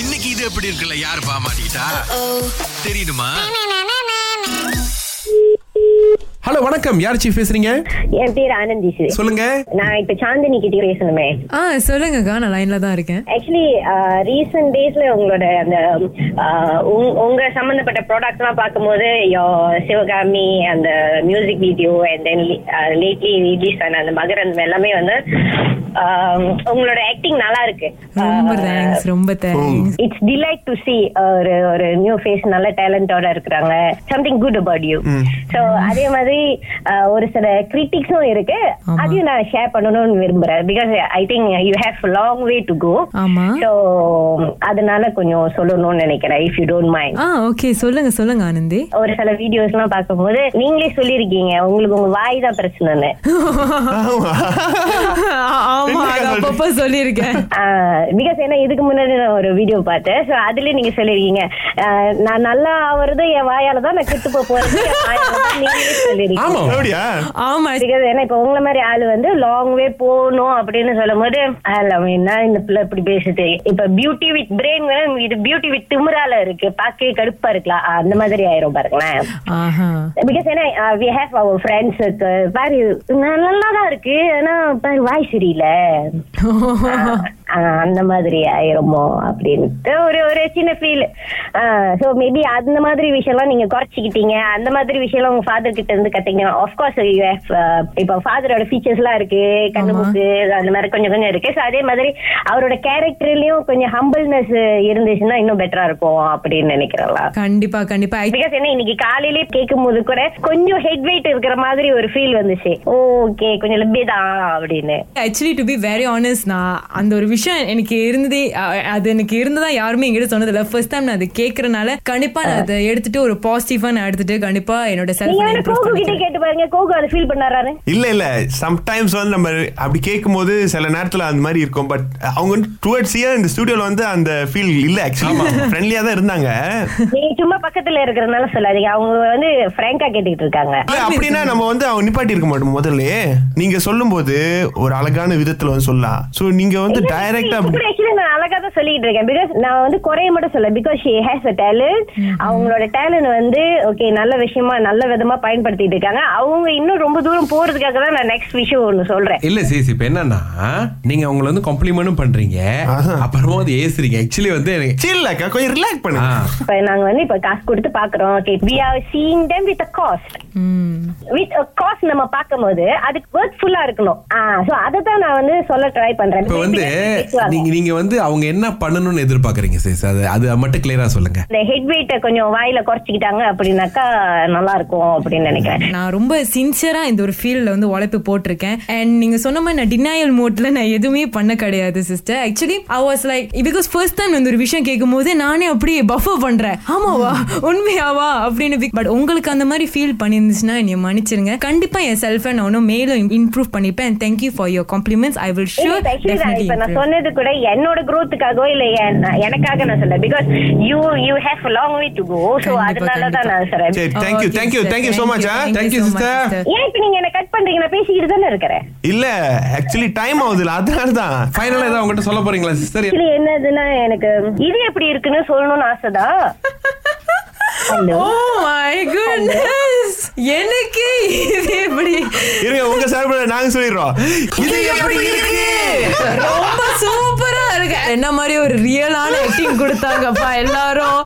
இன்னைக்கு இது எப்படி இருக்குல்ல? யார் பாமாட்டா? தெரியுமா ஹலோ வணக்கம். யார் சீஃப் பேசுறீங்க? என் பேர் ஆனந்தி ஸ்ரீ. சொல்லுங்க. நான் இப்ப சாந்தினி கிட்ட பேசணுமே. ஆ சொல்லுங்கக்கா. நான் லைன்ல தான் இருக்கேன். ஆக்சுவலி ரீசெண்ட் டேஸ்ல உங்களோட அந்த உங்க- சம்பந்தப்பட்ட ப்ராடக்ட்ஸ் எல்லாம் பார்க்கும்போது யோ சிவகாமி அந்த music video and then lately release ஆன அந்த மகரந்த் எல்லாமே வந்து உங்களோட ஆக்டிங் நல்லா இருக்கு ரொம்ப தேங்க்ஸ் ரொம்ப thanks it's delight to see ஒரு ஒரு நியூ ஃபேஸ் நல்ல டேலண்டோட இருக்கிறாங்க. Something good about you so அதே மாதிரி ஒரு சில கிரிட்டிக்ஸும் இருக்கு. அதையும் நான் ஷேர் பண்ணணும்னு விரும்புறேன். Because I think you have long way to go ஆமா. சோ அதனால கொஞ்சம் சொல்லணும்னு நினைக்கிறேன் if you don't mind uh okay சொல்லுங்க சொல்லுங்க ஆனந்தி. ஒரு சில வீடியோஸ் எல்லாம் பார்க்கும்போது நீங்களே சொல்லிருக்கீங்க உங்களுக்கு உங்க வாய் தான் பிரச்சனைன்னு. ஆமா அப்பப்போ பிகாஸ் ஏன்னா இதுக்கு முன்னாடி நான் ஒரு வீடியோ பார்த்தேன். சோ அதுல நீங்க சொல்லிருக்கீங்க ஆஹ், நான் நல்லா ஆவறது என் வாயால தான் நான் கெட்டு போறது என் வாயால தான் நீங்களே சொல்லிருக்கீங்க ஆமா. அப்படியா? ஆமா. பிகாஸ் ஏன்னா இப்ப உங்களை மாதிரி ஆளு வந்து லாங் வே போகணும் அப்படின்னு சொல்லும் போது என்ன இந்த பிள்ளை இப்படி பேசுது. இப்ப பியூட்டி வித் பிரெயின் இது பியூட்டி வித் திமிரால இருக்கு. பார்க்கவே கடுப்பா இருக்கலாம் அந்த மாதிரி ஆயிரும் பாருங்களேன். ஆஹா. பிகாஸ் ஏன்னா வி ஹேவ் அவர் ஃப்ரெண்ட்ஸ் பாரு நல்லா தான் இருக்கு. ஆனா பாரு வாய் சரியில்லை. bad. அந்த மாதிரி ஆயிருமோ அப்படின்ட்டு ஒரு ஒரு சின்ன ஃபீல் சோ மேபி அந்த மாதிரி விஷயம்லாம் நீங்க குறைச்சிக்கிட்டீங்க. அந்த மாதிரி விஷயம்லாம் உங்க ஃபாதர் கிட்ட இருந்து கத்தீங்க ஆஃப்கோர்ஸ் இப்போ ஃபாதரோட ஃபீச்சர்ஸ் எல்லாம் இருக்கு. கண்ணு மூக்கு அந்த மாதிரி கொஞ்சம் கொஞ்சம் இருக்கு. ஸோ அதே மாதிரி அவரோட கேரக்டர்லயும் கொஞ்சம் ஹம்பிள்னஸ் இருந்துச்சுன்னா இன்னும் பெட்டரா இருக்கும் அப்படின்னு நினைக்கிறேன்ல. கண்டிப்பா கண்டிப்பா. பிகாஸ் என்ன இன்னைக்கு காலையிலே கேட்கும் போது கூட கொஞ்சம் ஹெட் வெயிட் இருக்கிற மாதிரி ஒரு ஃபீல் வந்துச்சு. ஓகே கொஞ்சம் லெப்பே தான் அப்படின்னு. Actually to be very honest நான் அந்த ஒரு விஷயம் எனக்கு இருந்ததே அது எனக்கு இருந்ததா யாருமே எங்கிட்ட சொன்னதில்ல. ஃபர்ஸ்ட் டைம் நான் அதை கேட்கறனால கண்டிப்பா நான் அதை எடுத்துட்டு ஒரு பாசிட்டிவா நான் எடுத்துட்டு கண்டிப்பா என்னோட செல்ஃப் கோகு கிட்ட கேட்டு பாருங்க. கோகு அதை ஃபீல் பண்ணாரு இல்ல இல்ல. சம்டைம்ஸ் வந்து நம்ம அப்படி கேட்கும்போது சில நேரத்துல அந்த மாதிரி இருக்கும். பட் அவங்க வந்து டுவர்ட்ஸ் இயர் இந்த ஸ்டுடியோல வந்து அந்த ஃபீல் இல்ல ஆக்சுவலி ஃப்ரெண்ட்லியா தான் இருந்தாங்க. நீங்க சும்மா பக்கத்துல இருக்கிறதுனால சொல்லாதீங்க. அவங்க வந்து பிராங்கா கேட்டுக்கிட்டு இருக்காங்க. அப்படின்னா நம்ம வந்து அவங்க நிப்பாட்டி இருக்க மாட்டோம் முதல்ல நீங்க சொல்லும்போது ஒரு அழகான விதத்துல வந்து சொல்லலாம். சோ நீங்க வந்து டைரக்டா நான் அழகா தான் சொல்லிட்டு இருக்கேன். பிகாஸ் நான் வந்து குறைய மட்டும் சொல்ல because she has a talent அவங்களோட டேலண்ட் வந்து ஓகே நல்ல விஷயமா நல்ல விதமா பயன்படுத்திட்டு இருக்காங்க. அவங்க இன்னும் ரொம்ப தூரம் போறதுக்காக தான் நான் நெக்ஸ்ட் விஷயம் ஒன்னு சொல்றேன். இல்ல சேஸ் இப்ப என்னன்னா நீங்க அவங்கள வந்து காம்ப்ளிமெண்ட்டும் பண்றீங்க. ஆஹா. அப்புறமா வந்து ஏசுறீங்க. ஆக்சுவலி வந்து எனக்கு சில்லக்கா கொஞ்சம் ரிலாக்ஸ் ஆ, பண்ணுங்க இப்ப நாங்க வந்து இப்ப காசு கொடுத்து பாக்குறோம். Okay we are seeing them with a cost with a cost நம்ம பார்க்கும்போது அதுக்கு ஒர்க்ஃபுல்லா இருக்கணும். சோ அதை தான் நான் வந்து சொல்ல ட்ரை பண்றேன் இப்ப வந்து நீங்க நீங்க வந்து அவங்க என்ன பண்ணணும்னு எதிர்பார்க்கறீங்க சேஸ் அது அது மட்டும் கிளியரா சொல்லுங்க. இந்த ஹெட் வெயிட்ட கொஞ்சம் வாயில குறைச்சிக்கிட்டாங்க அப்படின்னாக்கா நல்லா இருக்கும் அப்படின்னு நினைக்கிறேன். நான் ரொம்ப சின்சியரா இந்த ஒரு ஃபீல்ட்ல வந்து உழைப்பு போட்டிருக்கேன். அண்ட் நீங்க சொன்ன மாதிரி நான் டினாயல் மோட்ல நான் எதுவுமே பண்ண கிடையாது sister actually I was like because first time இந்த ஒரு விஷயம் கேட்கும் போது நானே அப்படியே பஃபர் பண்றேன். ஆமாவா? உண்மையாவா? அப்படின்னு பட் உங்களுக்கு அந்த மாதிரி ஃபீல் பண்ணிருந்துச்சுன்னா என்னை மன்னிச்சிருங்க. கண்டிப்பா என் செல்ஃபை நான் மேலும் இம்ப்ரூவ் பண்ணிப்பேன். Thank you for your compliments I will sure actually நான் இப்ப நான் சொன்னது கூட என்னோட growthக்காகவோ இல்ல எனக்காக நான் சொல்ல because you you have long way to go so அதனால தான் நான் சொல்றேன். சரி thank you Okay, thank you sister. Thank you so much Thank you, sister. ஏன் இப்ப நீங்க என்ன கட் பண்றீங்க? நான் பேசிக்கிட்டு தானே இருக்கிறேன். இல்ல ஆக்சுவலி டைம் ஆகுதுல அதனால தான் ஃபைனலா ஏதாவது உங்ககிட்ட சொல்ல போறீங்களா சிஸ்டர் ஆக்சுவலி என்னதுன்னா எனக்கு இது எப்படி இருக்குன்னு சொல்லணும்னு ஆசைதான். ஹலோ ஓ மை குட்னஸ் எனக்கு இது எப்படி? இருங்க உங்க சார்பில் நாங்க சொல்லிடுறோம். இது எப்படி இருக்கு? ரொம்ப சூப்பரா இருக்கு. என்ன மாதிரி ஒரு ரியலான ஆக்டிங் கொடுத்தாங்கப்பா எல்லாரும்.